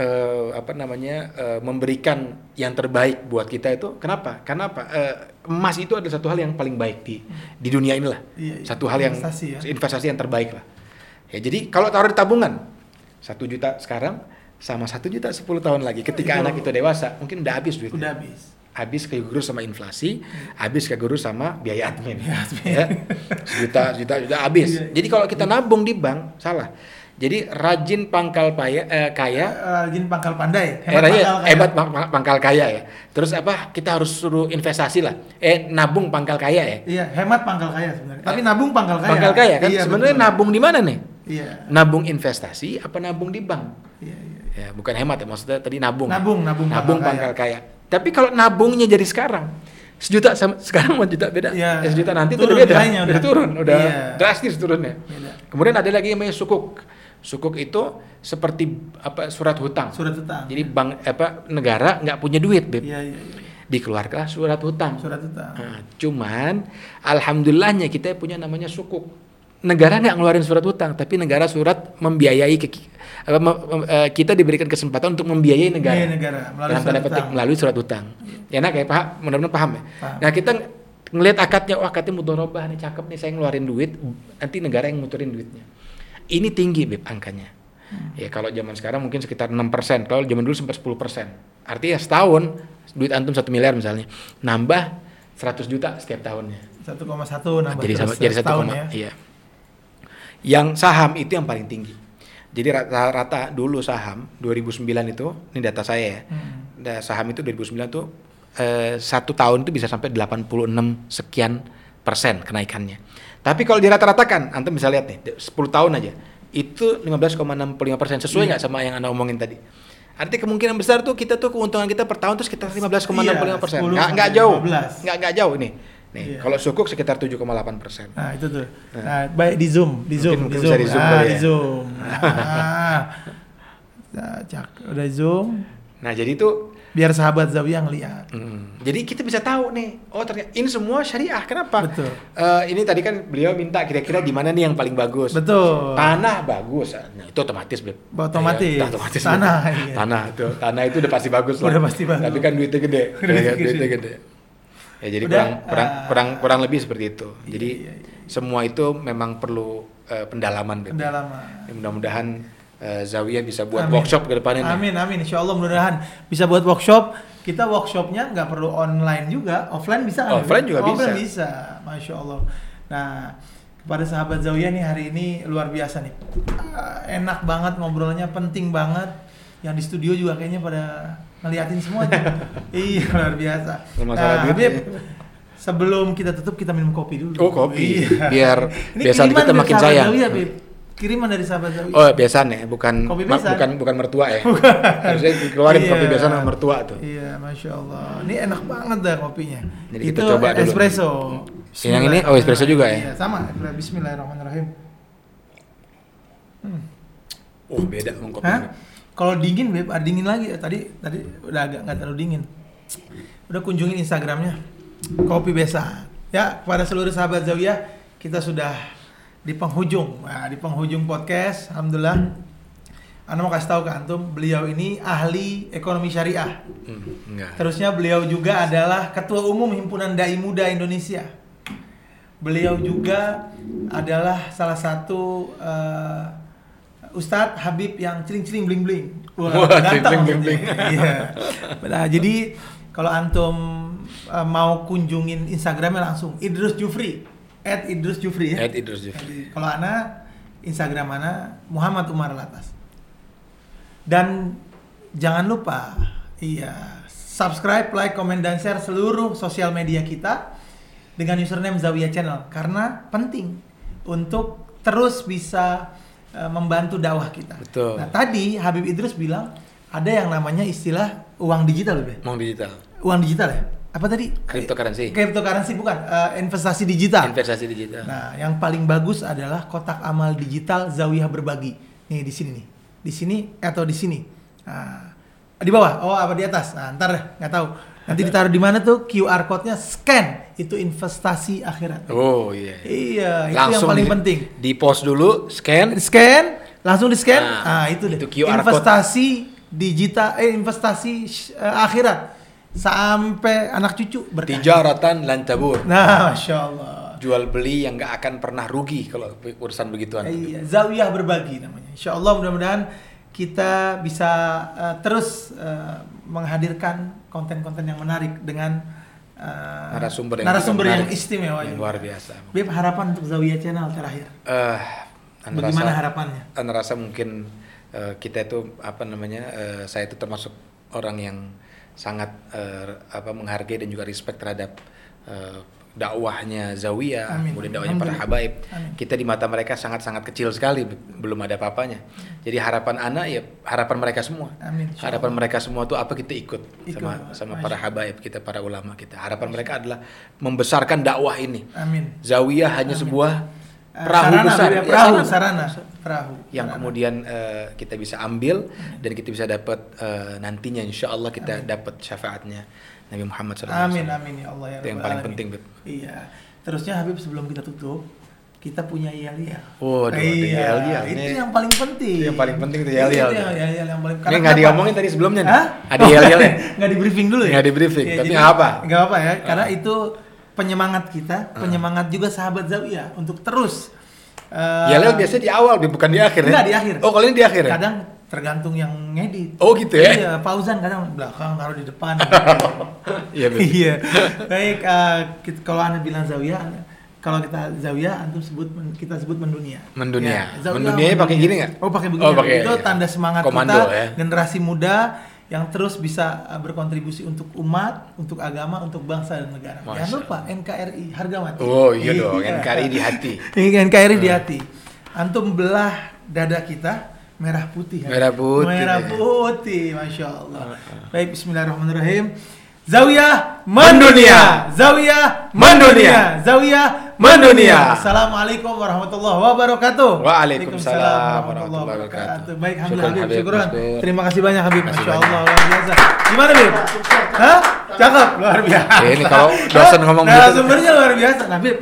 eh, apa namanya eh, memberikan yang terbaik buat kita itu kenapa karena apa Eh, emas itu adalah satu hal yang paling baik di di dunia inilah Iya, iya. satu hal yang Investasi ya. investasi yang terbaik lah ya jadi kalau taruh di tabungan satu juta sekarang sama satu juta 10 tahun lagi ketika Itu- anak itu dewasa mungkin udah habis duitnya Udah habis. habis kegurus sama inflasi, habis kegurus sama biaya admin. Biaya admin. Ya. Sejuta, juta, juta habis. Iya. Jadi kalau kita nabung di bank, salah. Jadi rajin pangkal paya, eh, kaya, Eh, Rajin pangkal pandai. eh, rajin- pangkal kaya. hebat pang- pang- pangkal kaya ya. Terus apa? Kita harus suruh investasi lah. Eh, nabung pangkal kaya ya. Iya, hemat pangkal kaya sebenarnya. Tapi nabung pangkal kaya. Pangkal kaya kan? Iya, Sebenarnya betul. nabung di mana nih? Iya. Nabung investasi apa nabung di bank? Iya, iya. Ya, bukan hemat ya, maksudnya tadi nabung. Nabung, nabung nabung pangkal pangkal kaya. Tapi kalau nabungnya jadi sekarang, sejuta sama sekarang sama juta beda. Iya. Eh, sejuta nanti itu Turun udah beda. Udah, udah. turun, udah Iya. drastis turunnya. Beda. Kemudian ada lagi yang namanya sukuk. Sukuk itu seperti apa surat hutang. Surat utang. Jadi bank apa negara nggak punya duit, Beb. Iya, iya, iya. Dikeluarkan surat hutang. Surat utang. Nah, cuman alhamdulillahnya kita punya namanya sukuk. Negara nggak ngeluarin surat hutang, tapi negara surat membiayai ke, eh, kita diberikan kesempatan untuk membiayai negara. Iya, negara melalui Dalam surat tanda petik melalui surat hutang. Ya nak ya paham, mudah-mudahan paham ya. Paham. Nah kita ng- ngelihat akadnya, wah akadnya mudorobah nih cakep nih saya ngeluarin duit, nanti negara yang muterin duitnya. Ini tinggi beb angkanya. Hmm. Ya kalau zaman sekarang mungkin sekitar 6%, kalau zaman dulu sempat 10%. Artinya setahun duit antum satu miliar misalnya, nambah 100 juta setiap tahunnya. 1,1 nambah jadi terus jadi satu koma, ya. iya. Yang saham itu yang paling tinggi. Jadi rata-rata dulu saham 2009 itu, ini data saya ya. Hmm. Saham itu 2009 tuh eh, satu tahun itu bisa sampai 86 sekian persen kenaikannya. Tapi kalau dirata-ratakan, antum bisa lihat nih, 10 tahun aja, itu 15,65 persen sesuai Iya. nggak sama yang anda omongin tadi? Artinya kemungkinan besar tuh kita tuh keuntungan kita per tahun tuh sekitar 15,65 persen. Iya, 10 nggak jauh, 15. nggak nggak jauh nih. Nih, Iya. kalau sukuk sekitar 7,8 persen. Nah, itu tuh. Nah, baik di zoom, di zoom, mungkin di zoom. di zoom ah, kali di ya. zoom. Nah, nah, cak, udah zoom. Nah, jadi itu biar sahabat Zawiyah ngeliat. Hmm. Jadi kita bisa tahu nih, oh ternyata ini semua syariah. Kenapa? Betul. Eh, ini tadi kan beliau minta kira-kira di mana nih yang paling bagus. Betul. Tanah bagus, nah, itu otomatis Beb. Otomatis. Ya, otomatis. Tanah, iya. Tanah itu, tanah itu udah pasti bagus lah. Udah pasti bagus. Tapi kan duitnya gede. Duitnya Ya, gede. duitnya gede. Ya jadi Udah, kurang kurang ah. kurang kurang lebih seperti itu. Jadi Iya, iya, semua itu memang perlu eh, pendalaman Beb. Pendalaman. Ya, mudah-mudahan eh, Zawiyah bisa buat Amin. workshop ke depannya nih. Amin, amin. Insya Allah mudah-mudahan bisa buat workshop. Kita workshopnya nggak perlu online juga, offline bisa kan? Offline juga offline bisa. bisa. Masya Allah. Nah, kepada sahabat Zawiyah nih hari ini luar biasa nih. Ah, enak banget ngobrolnya, penting banget. Yang di studio juga kayaknya pada ngeliatin semua. iya, luar biasa. Nah, Habib, sebelum kita tutup kita minum kopi dulu. Oh, kopi. Iya. Biar biasa kita makin sayang. Bib. Kiriman dari sahabat Zawiyah. Oh, besan ya, bukan Kopi besan. bukan bukan mertua ya. Harusnya dikeluarin kopi Iya. besan sama mertua tuh. Iya, masya Allah. Ini enak banget dah kopinya. Jadi Itu kita coba dulu. espresso. Yang ini, oh, espresso juga ya? Iya, sama. Bismillahirrahmanirrahim. Hmm. Oh, beda emang kopi. Kalau dingin, beb, ada dingin lagi. Tadi tadi udah agak nggak terlalu dingin. Udah kunjungin Instagramnya. Kopi Besa. Ya, kepada seluruh sahabat Zawiyah, kita sudah di penghujung. Nah, di penghujung podcast, alhamdulillah. Anda mau kasih tahu ke antum, beliau ini ahli ekonomi syariah. Hmm, enggak. Terusnya beliau juga adalah Ketua Umum Himpunan Dai Muda Indonesia. Beliau juga adalah salah satu eh, Ustadz Habib yang ciling-ciling bling-bling. Wah, ganteng. Iya. Nah, jadi kalau antum eh, mau kunjungin Instagramnya langsung Idrus Jufri, at Idrus Jufri ya. Ed Idrus Jufri. Kalau ana Instagram ana Muhammad Umar Latas. Dan jangan lupa, iya, subscribe, like, komen dan share seluruh sosial media kita dengan username Zawiyah Channel karena penting untuk terus bisa eh, membantu dakwah kita. Betul. Nah, tadi Habib Idrus bilang ada yang namanya istilah uang digital, Be. Mau digital. Uang digital ya? Apa tadi? Cryptocurrency. Cryptocurrency bukan, eh, investasi digital. Investasi digital. Nah, yang paling bagus adalah kotak amal digital Zawiyah berbagi. Nih di sini nih. Di sini atau di sini. Nah, di bawah. Oh, apa di atas? Nah, ntar deh, nggak tahu. Nanti ditaruh di mana tuh QR code-nya scan. Itu investasi akhirat. Oh iya. Iya, itu yang paling di, penting. Di post dulu, scan. Scan, langsung di scan. Nah, Nah, itu deh. itu QR code. investasi digital eh investasi eh, akhirat sampai anak cucu berkah. Tijaratan lan tabur. Nah, masya Allah. Jual beli yang nggak akan pernah rugi kalau urusan begituan. Iya, Zawiyah berbagi namanya. Insya Allah mudah-mudahan kita bisa eh, terus eh, menghadirkan konten-konten yang menarik dengan eh, Narasumber yang narasumber yang menarik. istimewa. Yang luar biasa. Bib, harapan untuk Zawiyah Channel terakhir. Anda Bagaimana rasa- harapannya? Anda rasa mungkin eh, kita itu apa namanya? eh, saya itu termasuk orang yang sangat eh, apa menghargai dan juga respect terhadap eh, dakwahnya Zawiyah, Amin. kemudian dakwahnya para habaib. Amin. Kita di mata mereka sangat-sangat kecil sekali, be- belum ada apa-apanya. Jadi harapan anak ya harapan mereka semua. Amin. Harapan mereka semua tuh apa kita ikut, Ikut. sama sama Masya para habaib kita, para ulama kita. Harapan mereka adalah membesarkan dakwah ini. Amin. Zawiyah hanya sebuah Eh, perahu sarana, besar, ya, Ya, perahu, sarana. sarana, perahu. yang sarana. kemudian eh, kita bisa ambil dan kita bisa dapat eh, nantinya insya Allah kita dapat syafaatnya Nabi Muhammad SAW. Amin amin ya Allah ya Itu yang paling penting, Bib. Iya. Terusnya Habib sebelum kita tutup, kita punya yel-yel. Waduh, ada iya, yel-yel. Itu Ini- yang paling penting. itu yang paling penting Itu yel-yel. yang- yel-yel yang paling Ini karena nggak diomongin tadi sebelumnya nih. Hah? Ada yel-yelnya. Nggak di briefing dulu ya? Nggak di briefing, Iya, tapi nggak apa. Nggak apa ya, karena itu penyemangat kita, penyemangat juga sahabat Zawiyah untuk terus. eh, Yel-yel biasanya di awal, bukan di akhir ya? Enggak, di akhir. Oh, kalau ini di akhir ya? Kadang tergantung yang ngedit. Oh, gitu ya? Iya, Fauzan kadang belakang taruh di depan. Iya, iya. Baik, kita- kalau anda bilang zawiyah, kalau kita zawiyah, antum sebut kita sebut mendunia. Mendunia. zawiyah Mendunianya pakai gini nggak? Oh, pakai begini. Oh, pakai, Itu iya. tanda semangat Komando, kita ya. generasi muda yang terus bisa eh, berkontribusi untuk umat, untuk agama, untuk bangsa dan negara. Masya Jangan lupa NKRI harga mati. Oh iya dong, NKRI di hati. NKRI di hati. Antum belah dada kita merah putih. Merah putih, Merah putih, masya Allah. Baik, Bismillahirrahmanirrahim. Zawiyah Mendunia. Zawiyah Mendunia. Zawiyah mendunia. Assalamualaikum warahmatullahi wabarakatuh. Waalaikumsalam warahmatullahi wabarakatuh. Baik, alhamdulillah Syukran, Habib, syukuran. Maskur. Terima kasih banyak Habib, Terima kasih Masya banyak. Allah, luar biasa. Gimana Habib? Hah? Cakep, luar biasa. Ini kalau dosen ngomong nah, gitu. sumbernya luar biasa. Nah, Habib,